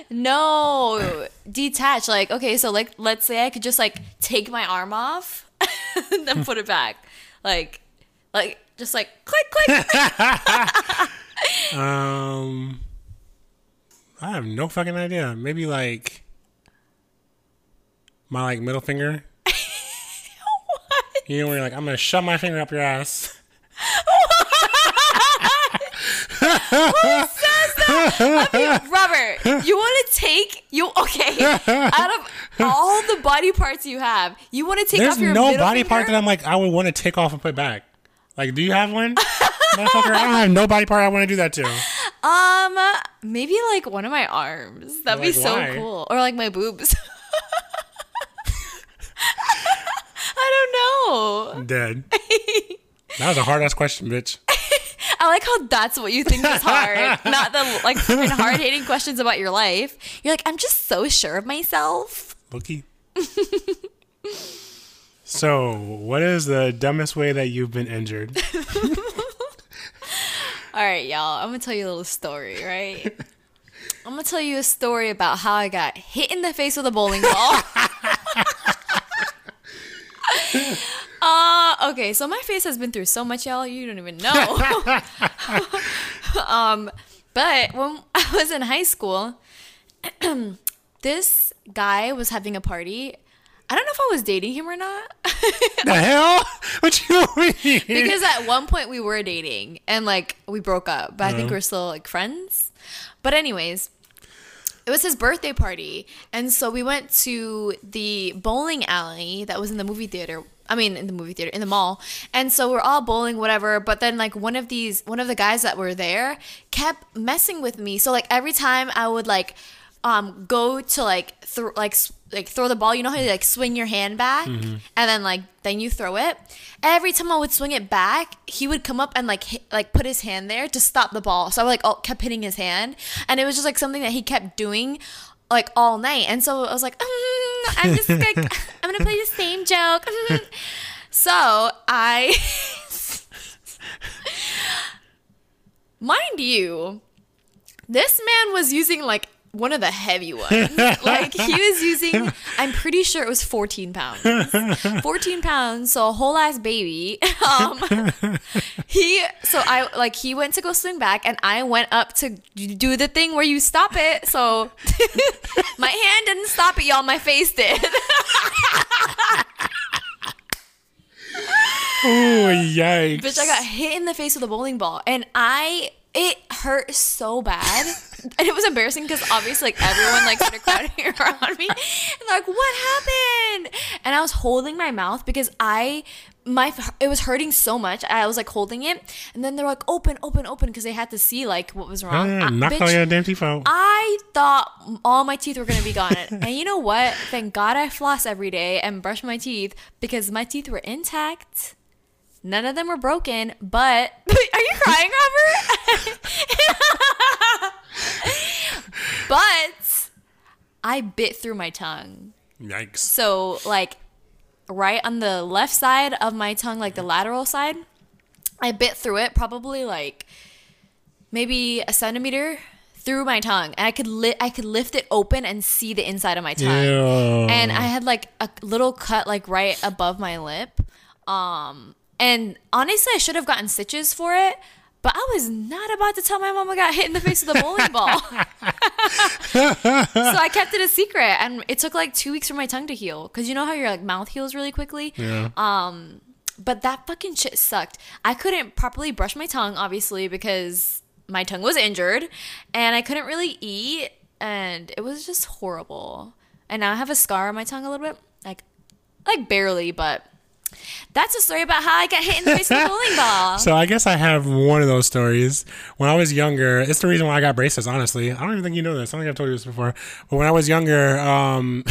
No, detach. Like, okay, so like, let's say I could just like take my arm off *laughs* and then put it back. Like, like, just like click, click. Um, I have no fucking idea. Maybe like my like middle finger. *laughs* what? You know where you're like, I'm gonna shove my finger up your ass. What? *laughs* Says that? I mean, *laughs* Robert, you want to take you okay? Out of all the body parts you have, you want to take There's off your no body part that I'm like I would want to take off and put back. Like, do you have one? Motherfucker, I don't have no body part I want to do that to. Um, maybe like one of my arms. That'd be Like, so why? cool. Or like my boobs. *laughs* I don't know. I'm dead. That was a hard ass question, bitch. *laughs* I like how that's what you think is hard, *laughs* not the like fucking hard hitting questions about your life. You're like, I'm just so sure of myself. Loki. so, what is the dumbest way that you've been injured? All right, y'all. I'm gonna tell you a little story, right? *laughs* I'm gonna tell you a story about how I got hit in the face with a bowling ball. *laughs* uh, okay, so my face has been through so much, y'all. You don't even know. *laughs* um, but when I was in high school, *clears throat* this guy was having a party. I don't know if I was dating him or not. *laughs* the hell? What do you mean? because at one point we were dating and like we broke up, but I Uh-huh. think we're still like friends. But anyways, it was his birthday party, and so we went to the bowling alley that was in the movie theater. I mean, in the movie theater, in the mall. And so we're all bowling, whatever. But then, like, one of these, one of the guys that were there kept messing with me. So, like, every time I would, like, um, go to, like, throw, like, like throw the ball, you know how you, like, swing your hand back? And then, like, then you throw it. Every time I would swing it back, he would come up and, like, hit, like, put his hand there to stop the ball. So I, like, all, kept hitting his hand. And it was just, like, something that he kept doing like all night. And so I was like, "Mm, I'm just like, *laughs* *laughs* I'm gonna play the same joke. *laughs* so I, mind you, this man was using like one of the heavy ones. like he was *laughs* using, I'm pretty sure it was 14 pounds. 14 pounds, so a whole ass baby. *laughs* Um, he, so I like he went to go swing back, and I went up to do the thing where you stop it. So *laughs* my hand didn't stop it, y'all. My face did. Oh, yikes. Bitch, I got hit in the face with a bowling ball, and I it hurt so bad, and it was embarrassing because obviously like everyone like started crowding *laughs* around me, and like what happened? And I was holding my mouth because I my it was hurting so much. I was like holding it, and then they're like open, open, open because they had to see like what was wrong. Yeah, I- knock bitch, all your damn teeth out. I thought all my teeth were gonna be gone. *laughs* and you know what? Thank God I floss every day and brush my teeth because my teeth were intact. None of them were broken, but *laughs* are you crying, Robert? *laughs* but I bit through my tongue. Yikes. So like right on the left side of my tongue, like the lateral side, I bit through it probably like maybe a centimeter through my tongue, and I could li- I could lift it open and see the inside of my tongue. Ew. And I had like a little cut like right above my lip. Um and honestly I should have gotten stitches for it, but I was not about to tell my mom I got hit in the face with a bowling ball. *laughs* so I kept it a secret and it took like 2 weeks for my tongue to heal cuz you know how your like mouth heals really quickly? yeah. Um, but that fucking shit sucked. I couldn't properly brush my tongue, obviously, because my tongue was injured, and I couldn't really eat, and it was just horrible. And now I have a scar on my tongue a little bit, like, like barely, but that's a story about how I got hit in the face with a *laughs* bowling ball. So I guess I have one of those stories. When I was younger, it's the reason why I got braces. Honestly, I don't even think you know this. I don't think I've told you this before. But when I was younger, um,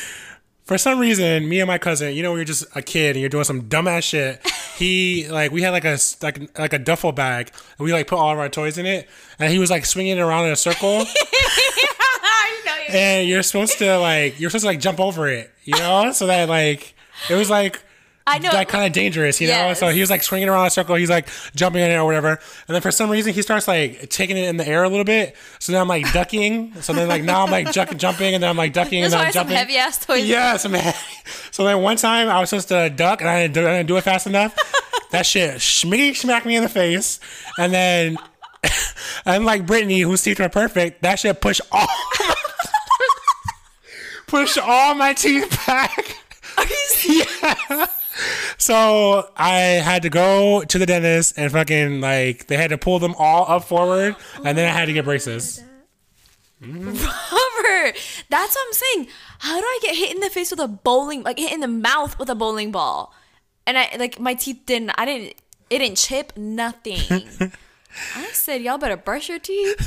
*laughs* for some reason, me and my cousin, you know, we were just a kid and you're doing some dumbass shit. He *laughs* like we had like a like like a duffel bag and we like put all of our toys in it, and he was like swinging it around in a circle. I know you- and you're supposed to like you're supposed to like jump over it, you know, so that like it was like I know. like kind of dangerous, you know. So he was like swinging around a circle. He's like jumping in it or whatever. And then for some reason he starts like taking it in the air a little bit. So then I'm like ducking. So then like now I'm like juck, jumping and then I'm like ducking and then I'm jumping. heavy ass toys. Yeah, some heavy. So then one time I was supposed to duck and I didn't do, I didn't do it fast enough. that shit schmicky smacked me in the face, and then. *laughs* Unlike Brittany, whose teeth are perfect, that shit pushed all *laughs* pushed all my teeth back. Are you serious? *laughs* Yeah. So I had to go to the dentist and fucking like they had to pull them all up forward, and then I had to get braces. *laughs* Robert, that's what I'm saying. How do I get hit in the face with a bowling, like hit in the mouth with a bowling ball? And I like my teeth didn't. I didn't. It didn't chip. Nothing. *laughs* I said, y'all better brush your teeth. *laughs*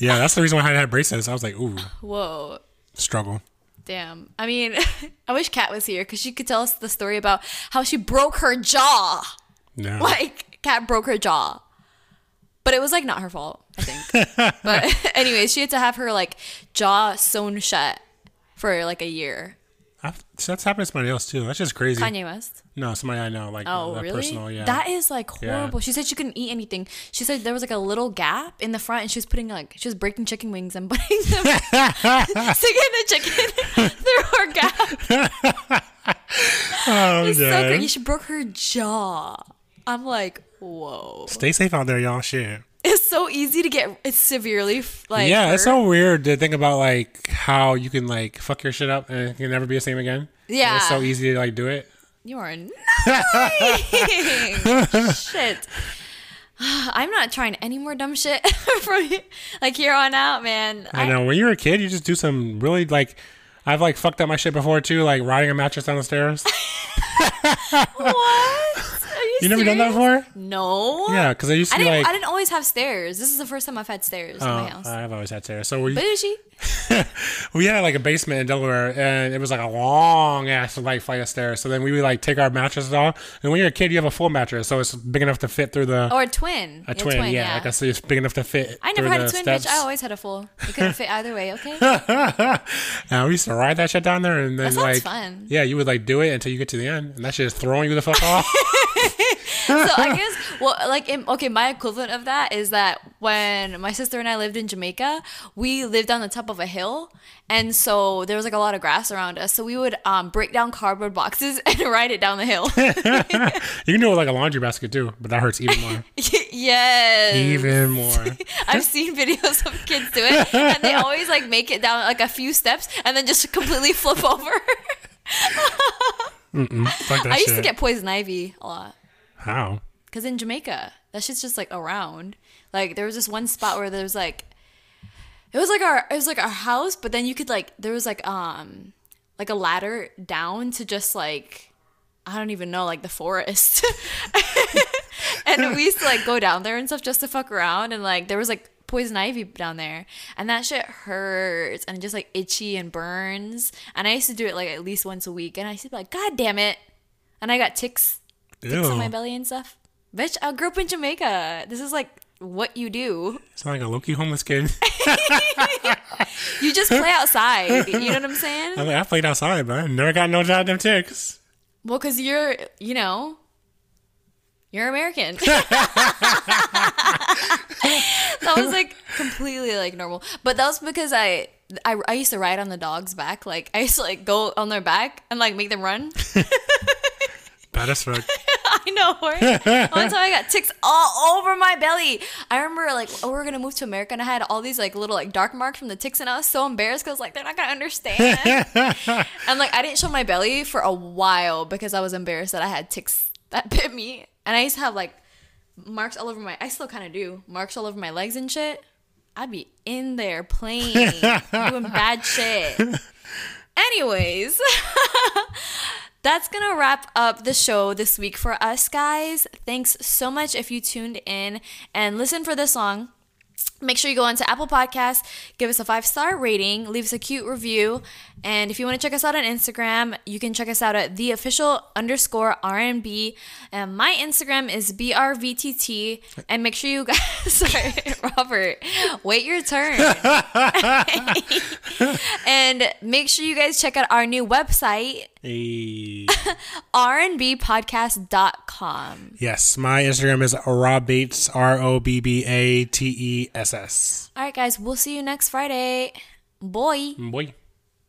Yeah, that's the reason why I had braces. I was like, ooh, Whoa. struggle. Damn. I mean, *laughs* I wish Kat was here because she could tell us the story about how she broke her jaw. Yeah. *laughs* Like, Kat broke her jaw. But it was like not her fault, I think. *laughs* but anyways, she had to have her like jaw sewn shut for like a year. I've, so that's happened to somebody else too. That's just crazy. Kanye West. No, somebody I know, like Oh, that really? personal. Yeah. That is like Yeah. horrible. She said she couldn't eat anything. She said there was like a little gap in the front, and she was putting like she was breaking chicken wings and putting them, *laughs* sticking the chicken *laughs* through her gap. *laughs* oh, It's so yeah. crazy. She broke her jaw. I'm like, whoa. Stay safe out there, y'all. Shit. It's so easy to get it's severely like yeah, it's so weird to think about like how you can like fuck your shit up and it can never be the same again. Yeah. it's so easy to like do it. You are *laughs* annoying. shit. *sighs* I'm not trying any more dumb shit *laughs* from like here on out, man. I know when you're a kid, you just do some really like. I've like fucked up my shit before too, like riding a mattress down the stairs. *laughs* What? You, never done that before? No. Yeah, because I used to I like. I didn't always have stairs. This is the first time I've had stairs in Oh, my house. I've always had stairs. So we but is she? we had like a basement in Delaware, and it was like a long ass like flight of stairs. So then we would like take our mattresses off, and when you're a kid, you have a full mattress, so it's big enough to fit through the Or a twin? a twin. yeah, like I said, it's big enough to fit. I never had a twin, steps. bitch. I always had a full. It couldn't fit either way. Okay. *laughs* now we used to ride that shit down there, and then That like, fun. yeah, you would like do it until you get to the end, and that shit is throwing you the fuck off. *laughs* so I *laughs* guess well, like in, okay, my equivalent of that is that when my sister and I lived in Jamaica, we lived on the top of a hill, and so there was like a lot of grass around us. So we would um, break down cardboard boxes *laughs* and ride it down the hill. *laughs* you can do it with like a laundry basket too, but that hurts even more. yes. even more. I've seen videos of kids do it, and they always like make it down like a few steps and then just completely flip over. I used shit. to get poison ivy a lot. How? Cause in Jamaica, that shit's just like around. Like there was this one spot where there was like, it was like our it was like our house, but then you could like there was like um like a ladder down to just like I don't even know like the forest, *laughs* and we used to like go down there and stuff just to fuck around, and like there was like poison ivy down there, and that shit hurts and just like itchy and burns, and I used to do it like at least once a week, and I used to be like, God damn it, and I got ticks ticks on my belly and stuff. Bitch, I grew up in Jamaica. This is like what you do. Sound like a low key homeless kid. *laughs* You just play outside. You know what I'm saying? I, mean, I played outside, but I never got no goddamn ticks. Well, because you're, you know, you're American. *laughs* that was like completely like normal. But that was because I, I, I used to ride on the dog's back. Like I used to like go on their back and like make them run. *laughs* Bad as fuck. *laughs* I know, right? One time I got ticks all over my belly. I remember like oh, we were gonna move to America and I had all these like little like dark marks from the ticks and I was so embarrassed because like they're not gonna understand. *laughs* and like I didn't show my belly for a while because I was embarrassed that I had ticks that *laughs* bit me. And I used to have like marks all over my I still kinda do. Marks all over my legs and shit. I'd be in there playing, doing bad shit. Anyways, that's gonna wrap up the show this week for us guys. Thanks so much if you tuned in and listened for this song. Make sure you go onto Apple Podcasts, give us a five star rating, leave us a cute review, and if you want to check us out on Instagram, you can check us out at the official underscore RNB. And my Instagram is brvtt. And make sure you guys, *laughs* sorry, *laughs* Robert, wait your turn. *laughs* and make sure you guys check out our new website, Hey. *laughs* rnbpodcast.com. yes, my Instagram is Rob Bates, R O B B A T E S S. All right, guys, we'll see you next Friday. Boy. Boy.